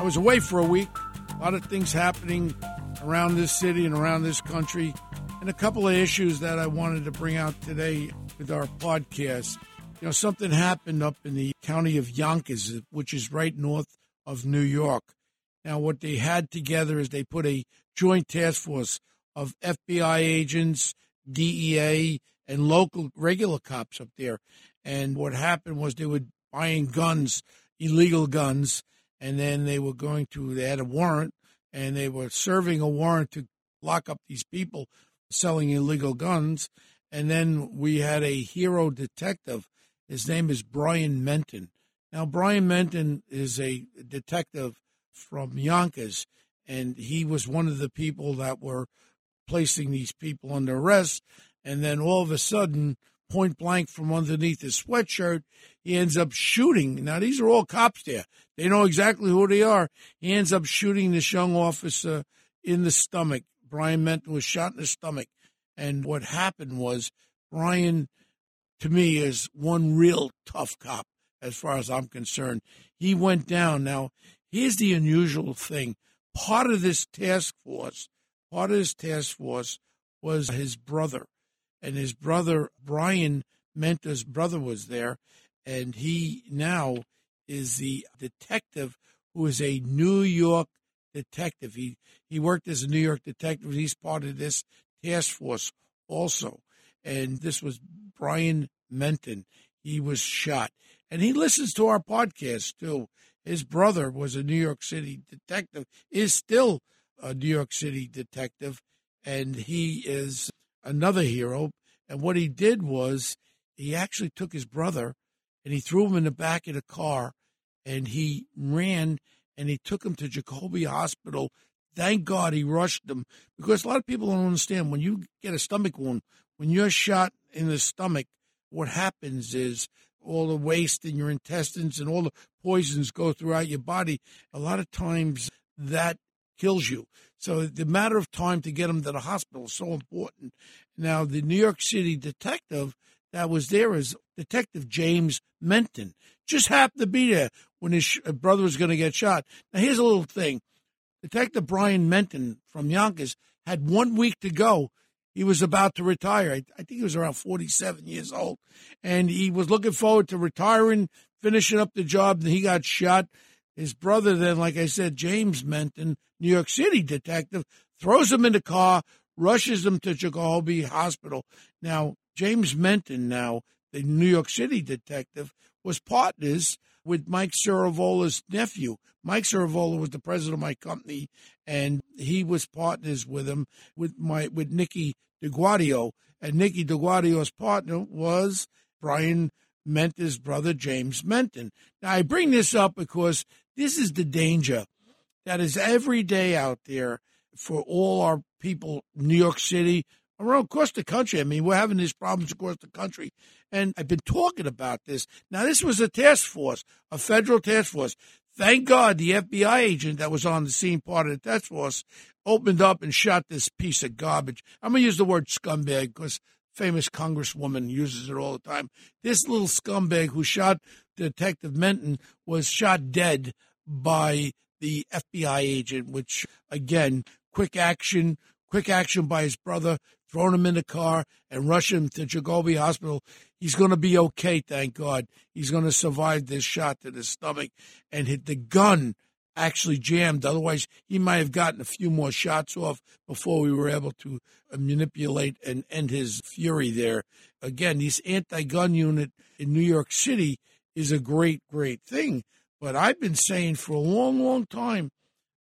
I was away for a week. A lot of things happening around this city and around this country, and a couple of issues that I wanted to bring out today with our podcast. You know, something happened up in the county of Yonkers, which is right north of New York. Now, what they had together is they put a joint task force of FBI agents, DEA, and local regular cops up there. And what happened was they were buying guns, illegal guns, and then they were going to they had a warrant and they were serving a warrant to lock up these people selling illegal guns. And then we had a hero detective. His name is Brian Menton. Now Brian Menton is a detective from Yonkers and he was one of the people that were placing these people under arrest. And then all of a sudden point blank from underneath his sweatshirt. He ends up shooting. Now, these are all cops there. They know exactly who they are. He ends up shooting this young officer in the stomach. Brian Menton was shot in the stomach. And what happened was Brian, to me, is one real tough cop as far as I'm concerned. He went down. Now, here's the unusual thing. Part of this task force, part of this task force was his brother and his brother Brian Menton's brother was there, and he now is the detective who is a New York detective. He he worked as a New York detective. He's part of this task force also, and this was Brian Menton. He was shot, and he listens to our podcast too. His brother was a New York City detective, is still a New York City detective, and he is another hero. And what he did was he actually took his brother and he threw him in the back of the car and he ran and he took him to Jacobi Hospital. Thank God he rushed him because a lot of people don't understand when you get a stomach wound, when you're shot in the stomach, what happens is all the waste in your intestines and all the poisons go throughout your body. A lot of times that kills you. So the matter of time to get him to the hospital is so important. Now, the New York City detective that was there is Detective James Menton. Just happened to be there when his uh, brother was going to get shot. Now, here's a little thing. Detective Brian Menton from Yonkers had one week to go. He was about to retire. I, I think he was around 47 years old. And he was looking forward to retiring, finishing up the job, and he got shot. His brother, then, like I said, James Menton, New York City detective, throws him in the car, rushes him to Jacobi Hospital. Now, James Menton, now the New York City detective, was partners with Mike Ciravola's nephew. Mike Ciravola was the president of my company, and he was partners with him with my with Nicky DeGuadio, and Nicky DeGuadio's partner was Brian Menton's brother, James Menton. Now, I bring this up because this is the danger that is every day out there for all our people, New York City, around across the country. I mean, we're having these problems across the country. And I've been talking about this. Now, this was a task force, a federal task force. Thank God the FBI agent that was on the scene, part of the task force, opened up and shot this piece of garbage. I'm going to use the word scumbag because famous congresswoman uses it all the time. This little scumbag who shot Detective Menton was shot dead by the FBI agent, which again, quick action, quick action by his brother, throwing him in the car and rushing him to Jacobi Hospital. He's going to be okay, thank God. He's going to survive this shot to the stomach and hit the gun actually jammed. Otherwise, he might have gotten a few more shots off before we were able to uh, manipulate and end his fury there. Again, this anti gun unit in New York City is a great, great thing. But I've been saying for a long, long time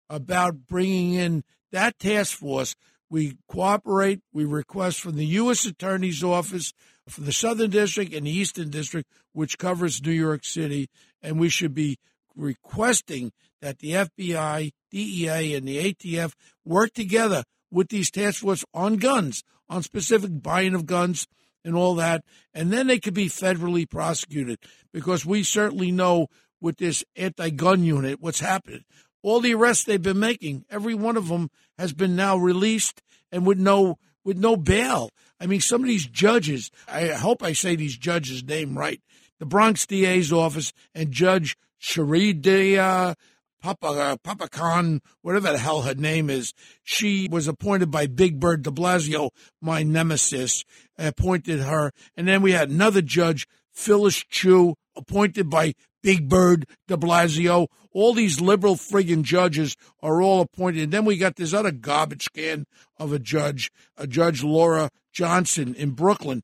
about bringing in that task force. We cooperate, we request from the U.S. Attorney's Office for the Southern District and the Eastern District, which covers New York City, and we should be requesting that the FBI, DEA, and the ATF work together with these task force on guns, on specific buying of guns and all that, and then they could be federally prosecuted because we certainly know with this anti-gun unit what's happening. All the arrests they've been making, every one of them has been now released and with no with no bail. I mean, some of these judges, I hope I say these judges' name right. The Bronx DA's office and Judge Sharida uh, Papa uh, Papa Khan, whatever the hell her name is, she was appointed by Big Bird De Blasio, my nemesis, appointed her, and then we had another judge, Phyllis Chu, appointed by Big Bird de Blasio. All these liberal friggin' judges are all appointed. And then we got this other garbage can of a judge, a Judge Laura Johnson in Brooklyn.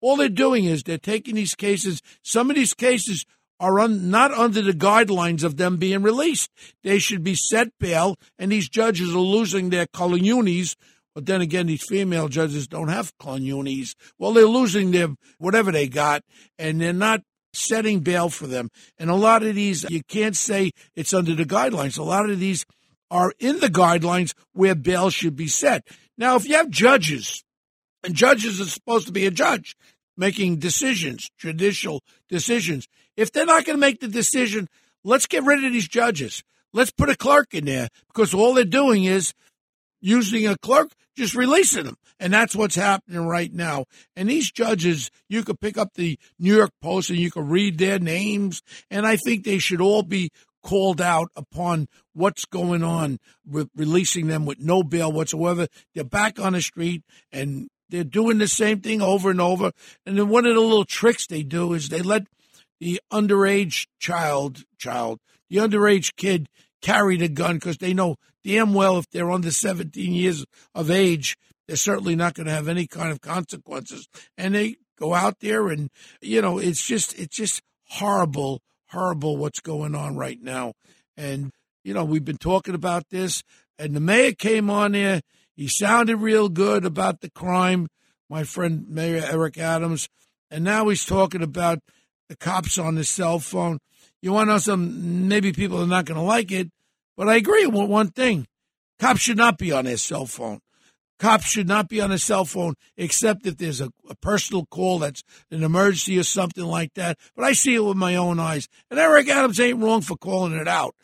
All they're doing is they're taking these cases. Some of these cases are un, not under the guidelines of them being released. They should be set bail, and these judges are losing their colonies. But then again, these female judges don't have colonies. Well, they're losing their whatever they got, and they're not setting bail for them. And a lot of these, you can't say it's under the guidelines. A lot of these are in the guidelines where bail should be set. Now, if you have judges, and judges are supposed to be a judge making decisions, judicial decisions, if they're not going to make the decision, let's get rid of these judges. Let's put a clerk in there because all they're doing is using a clerk, just releasing them. And that's what's happening right now. And these judges, you could pick up the New York Post and you could read their names. And I think they should all be called out upon what's going on with releasing them with no bail whatsoever. They're back on the street and they're doing the same thing over and over. And then one of the little tricks they do is they let the underage child, child, the underage kid carry the gun because they know damn well if they're under 17 years of age, they're certainly not going to have any kind of consequences. And they go out there and, you know, it's just, it's just horrible, horrible what's going on right now. And, you know, we've been talking about this and the mayor came on there. He sounded real good about the crime, my friend Mayor Eric Adams. And now he's talking about the cops on his cell phone. You want to know some? Maybe people are not going to like it, but I agree with one thing: cops should not be on their cell phone. Cops should not be on a cell phone except if there's a, a, personal call that's an emergency or something like that. But I see it with my own eyes. And Eric Adams ain't wrong for calling it out.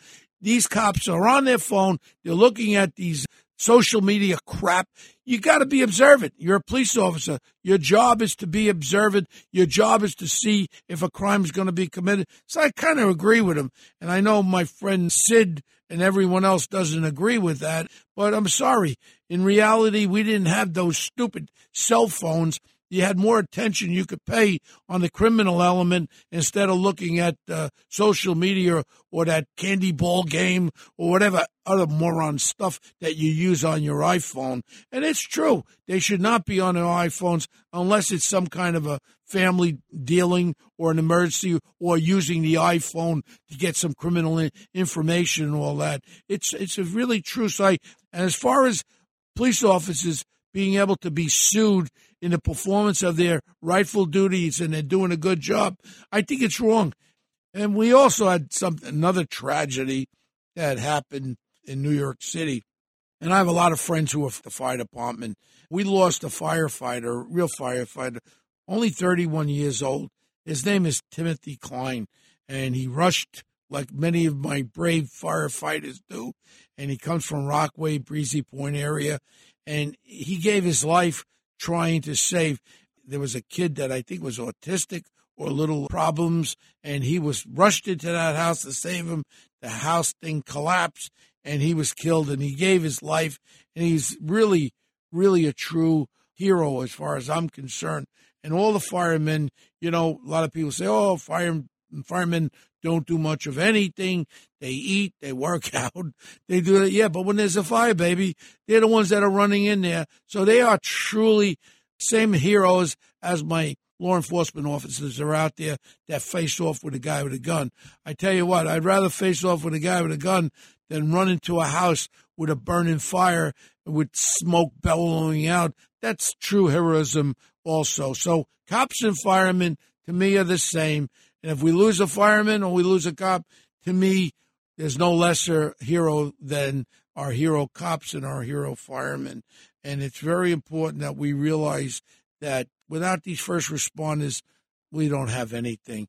These cops are on their phone. They're looking at these social media crap. You got to be observant. You're a police officer. Your job is to be observant. Your job is to see if a crime is going to be committed. So I kind of agree with him. And I know my friend Sid and everyone else doesn't agree with that, but I'm sorry. In reality, we didn't have those stupid cell phones you had more attention you could pay on the criminal element instead of looking at uh, social media or that candy ball game or whatever other moron stuff that you use on your iPhone. And it's true. They should not be on their iPhones unless it's some kind of a family dealing or an emergency or using the iPhone to get some criminal information and all that. It's, it's a really true site. And as far as police officers being able to be sued in the performance of their rightful duties and they're doing a good job. I think it's wrong. And we also had some another tragedy that happened in New York City. And I have a lot of friends who are the fire department. We lost a firefighter, real firefighter, only 31 years old. His name is Timothy Klein, and he rushed like many of my brave firefighters do. And he comes from Rockaway, Breezy Point area, and he gave his life trying to save. There was a kid that I think was autistic or little problems, and he was rushed into that house to save him. The house thing collapsed, and he was killed, and he gave his life, and he's really, really a true hero as far as I'm concerned. And all the firemen, you know, a lot of people say, "Oh, fire, firemen don't do much of anything. They eat, they work out, they do that. Yeah, but when there's a fire, baby, they're the ones that are running in there. So they are truly same heroes as my law enforcement officers are out there that face off with a guy with a gun. I tell you what, I'd rather face off with a guy with a gun than run into a house with a burning fire with smoke bellowing out. That's true heroism also. So cops and firemen to me are the same. And if we lose a fireman or we lose a cop, to me, there's no lesser hero than our hero cops and our hero firemen. And it's very important that we realize that without these first responders, we don't have anything.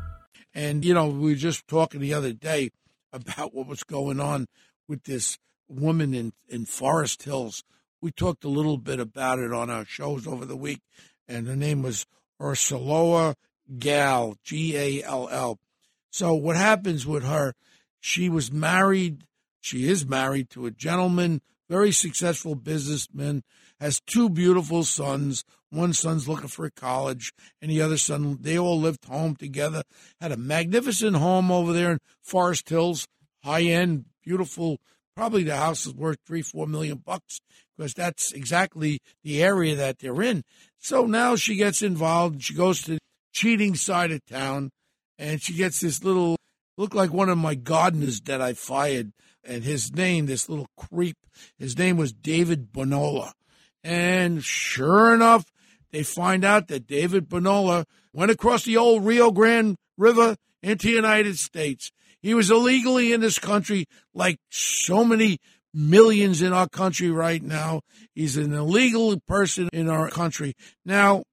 And, you know, we were just talking the other day about what was going on with this woman in, in Forest Hills. We talked a little bit about it on our shows over the week, and her name was Ursula Gall, G A L L. So, what happens with her? She was married, she is married to a gentleman, very successful businessman, has two beautiful sons. One son's looking for a college, and the other son, they all lived home together. Had a magnificent home over there in Forest Hills, high end, beautiful. Probably the house is worth three, four million bucks because that's exactly the area that they're in. So now she gets involved. She goes to the cheating side of town, and she gets this little, look like one of my gardeners that I fired. And his name, this little creep, his name was David Bonola. And sure enough, they find out that David Bonola went across the old Rio Grande River into the United States. He was illegally in this country like so many millions in our country right now. He's an illegal person in our country. Now,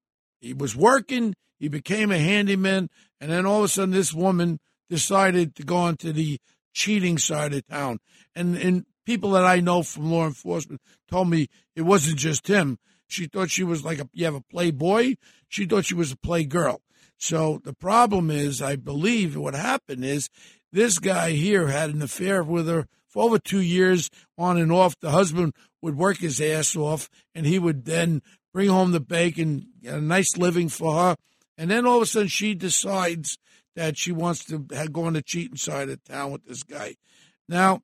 he was working, he became a handyman, and then all of a sudden this woman decided to go onto the cheating side of town. And, and people that I know from law enforcement told me it wasn't just him. She thought she was like a you have a playboy. She thought she was a playgirl. So the problem is, I believe what happened is this guy here had an affair with her for over two years, on and off. The husband would work his ass off, and he would then bring home the bacon, get a nice living for her. And then all of a sudden, she decides that she wants to go on the cheating side of town with this guy. Now,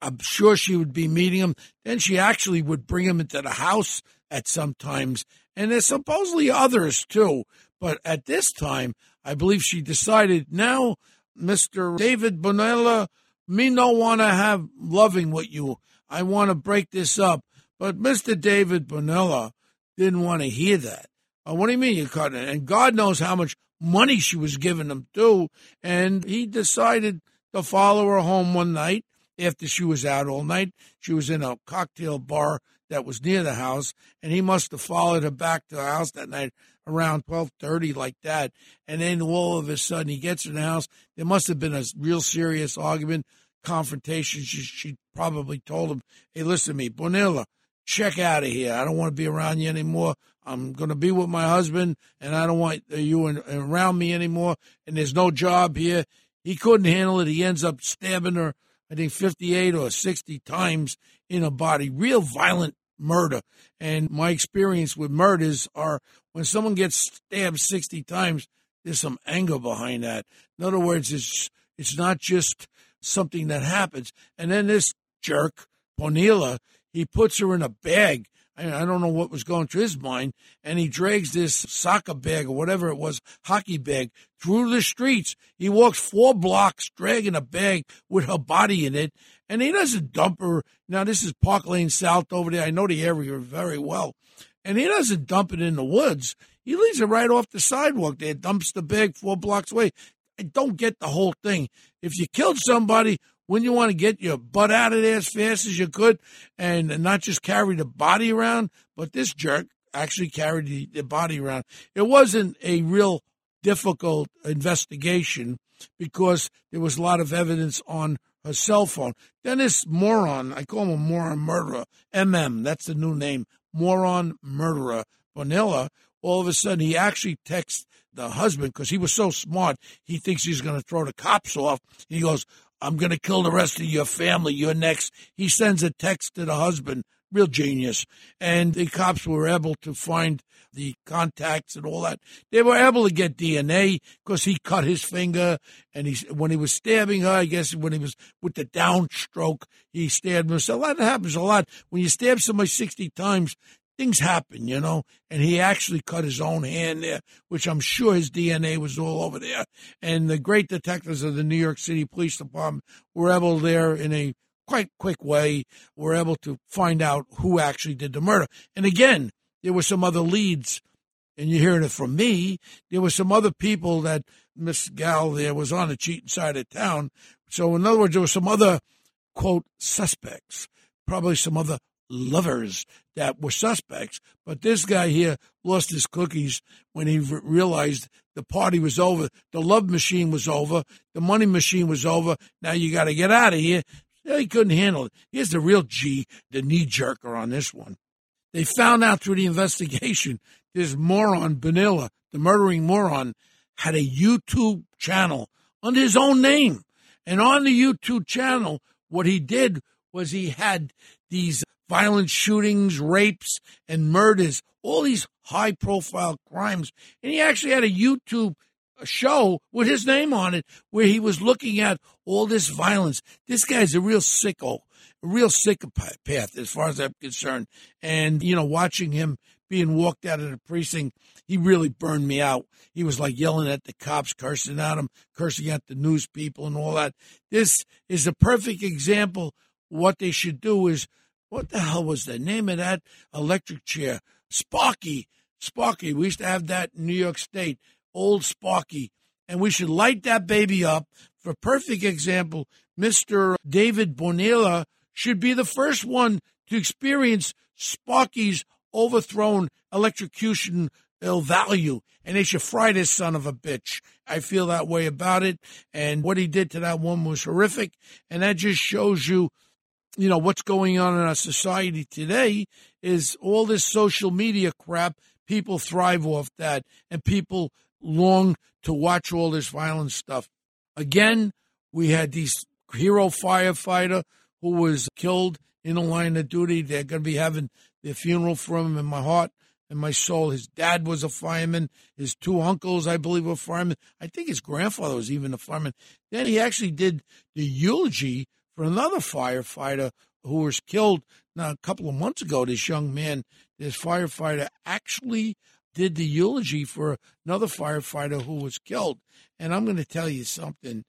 I'm sure she would be meeting him. Then she actually would bring him into the house at some times, and there's supposedly others too. But at this time, I believe she decided now, Mister David Bonella, me no want to have loving with you. I want to break this up. But Mister David Bonella didn't want to hear that. Uh, what do you mean you cut it? And God knows how much money she was giving him too. And he decided to follow her home one night after she was out all night. She was in a cocktail bar that was near the house, and he must have followed her back to the house that night around twelve thirty, like that. And then all of a sudden, he gets in the house. There must have been a real serious argument, confrontation. She, she probably told him, "Hey, listen to me, Bonilla, check out of here. I don't want to be around you anymore. I'm going to be with my husband, and I don't want you in, around me anymore. And there's no job here." He couldn't handle it. He ends up stabbing her. I think 58 or 60 times in a body. Real violent murder. And my experience with murders are when someone gets stabbed 60 times, there's some anger behind that. In other words, it's, it's not just something that happens. And then this jerk, Bonilla, he puts her in a bag. I, don't know what was going through his mind. And he drags this soccer bag or whatever it was, hockey bag, through the streets. He walks four blocks dragging a bag with her body in it and he doesn't dump her. Now, this is Park Lane South over there. I know the area very well. And he doesn't dump it in the woods. He leaves it right off the sidewalk there, dumps the bag four blocks away. I don't get the whole thing. If you killed somebody, wouldn't you want to get your butt out of there as fast as you could and not just carry the body around? But this jerk actually carried the, the body around. It wasn't a real difficult investigation because there was a lot of evidence on her cell phone. Then this moron, I call him a moron murderer, MM, that's the new name, moron murderer, Bonilla, all of a sudden he actually texts the husband because he was so smart, he thinks he's going to throw the cops off. He goes, I'm going to kill the rest of your family. You're next. He sends a text to the husband. Real genius. And the cops were able to find the contacts and all that. They were able to get DNA because he cut his finger and he when he was stabbing her, I guess when he was with the downstroke, he stabbed himself. That happens a lot. When you stab somebody 60 times, things happen, you know. And he actually cut his own hand there, which I'm sure his DNA was all over there. And the great detectives of the New York City Police Department were able there in a quite quick way, were able to find out who actually did the murder. And again, there were some other leads, and you're hearing it from me. There were some other people that Miss Gal there was on the cheating side of town. So, in other words, there were some other, quote, suspects, probably some other lovers that were suspects. But this guy here lost his cookies when he realized the party was over. The love machine was over. The money machine was over. Now you got to get out of here. he couldn't handle it. Here's the real G, the knee jerker on this one. They found out through the investigation this moron, Bonilla, the murdering moron, had a YouTube channel under his own name. And on the YouTube channel, what he did was he had these violent shootings, rapes, and murders, all these high profile crimes. And he actually had a YouTube show with his name on it where he was looking at all this violence. This guy's a real sicko, a real psychopath as far as I'm concerned. And, you know, watching him being walked out of the precinct, he really burned me out. He was like yelling at the cops, cursing at them, cursing at the news people and all that. This is a perfect example. What they should do is what the hell was the name of that electric chair? Sparky. Sparky. We used to have that in New York State. Old Sparky. And we should light that baby up. For perfect example, Mr. David Bonilla should be the first one to experience Sparky's overthrown electrocution ill value. And they should fry this son of a bitch. I feel that way about it. And what he did to that woman was horrific. And that just shows you you know, what's going on in our society today is all this social media crap. People thrive off that, and people long to watch all this violent stuff. Again, we had these hero firefighter who was killed in the line of duty. They're going to be having their funeral for him in my heart and my soul. His dad was a fireman. His two uncles, I believe, were firemen. I think his grandfather was even a fireman. Then he actually did the eulogy for another firefighter who was killed now a couple of months ago. This young man, this firefighter, actually did the eulogy for another firefighter who was killed. And I'm going to tell you something.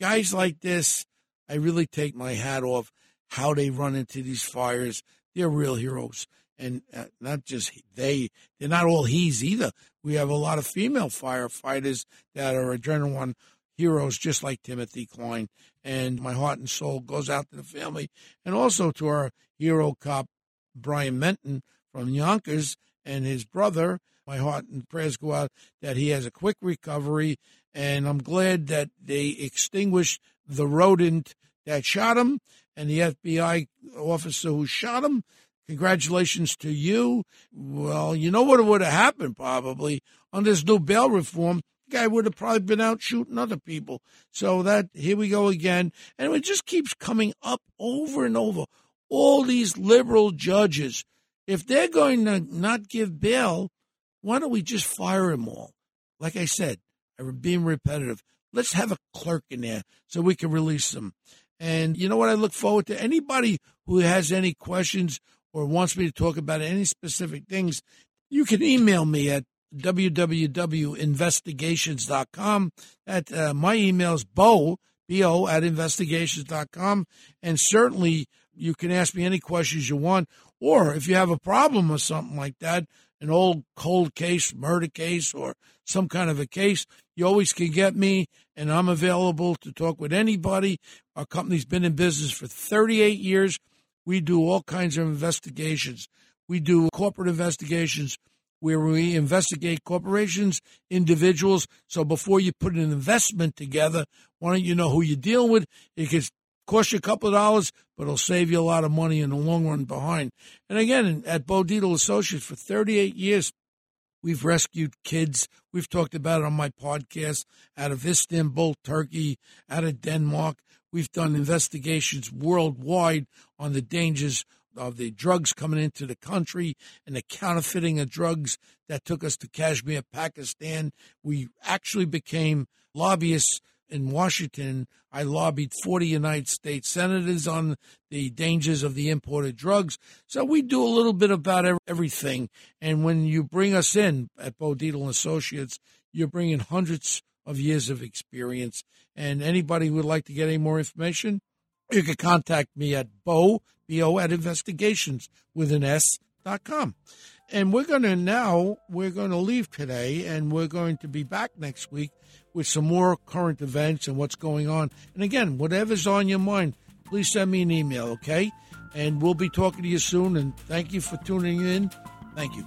Guys like this, I really take my hat off how they run into these fires. They're real heroes. And uh, not just they, they're not all he's either. We have a lot of female firefighters that are adrenaline heroes just like Timothy Klein. And my heart and soul goes out to the family and also to our hero cop, Brian Menton from Yonkers and his brother. My heart and prayers go out that he has a quick recovery. And I'm glad that they extinguished the rodent that shot him and the FBI officer who shot him. Congratulations to you. Well, you know what would have happened probably on this new bail reform guy would have probably been out shooting other people. So that here we go again, and it just keeps coming up over and over. All these liberal judges, if they're going to not give bail, why don't we just fire them all? Like I said, I'm being repetitive. Let's have a clerk in there so we can release them. And you know what? I look forward to anybody who has any questions or wants me to talk about any specific things. You can email me at www.investigations.com. At uh, my email is bo, B-O, at investigations.com. And certainly you can ask me any questions you want. Or if you have a problem or something like that, an old cold case, murder case, or some kind of a case, you always can get me, and I'm available to talk with anybody. Our company's been in business for 38 years. We do all kinds of investigations. We do corporate investigations where we investigate corporations, individuals. So before you put an investment together, why don't you know who you're dealing with? It could cost you a couple of dollars, but it'll save you a lot of money in the long run behind. And again, at Bo Associates for 38 years, we've rescued kids. We've talked about it on my podcast out of Istanbul, Turkey, out of Denmark. We've done investigations worldwide on the dangers of the drugs coming into the country and the counterfeiting of drugs that took us to Kashmir, Pakistan. We actually became lobbyists in Washington. I lobbied 40 United States senators on the dangers of the imported drugs. So we do a little bit about everything. And when you bring us in at Bo Dietl Associates, you're bringing hundreds of years of experience. And anybody who would like to get any more information, you can contact me at Bo, B-O, at investigations with an S dot com. And we're going to now, we're going to leave today and we're going to be back next week with some more current events and what's going on. And again, whatever's on your mind, please send me an email, okay? And we'll be talking to you soon. And thank you for tuning in. Thank you.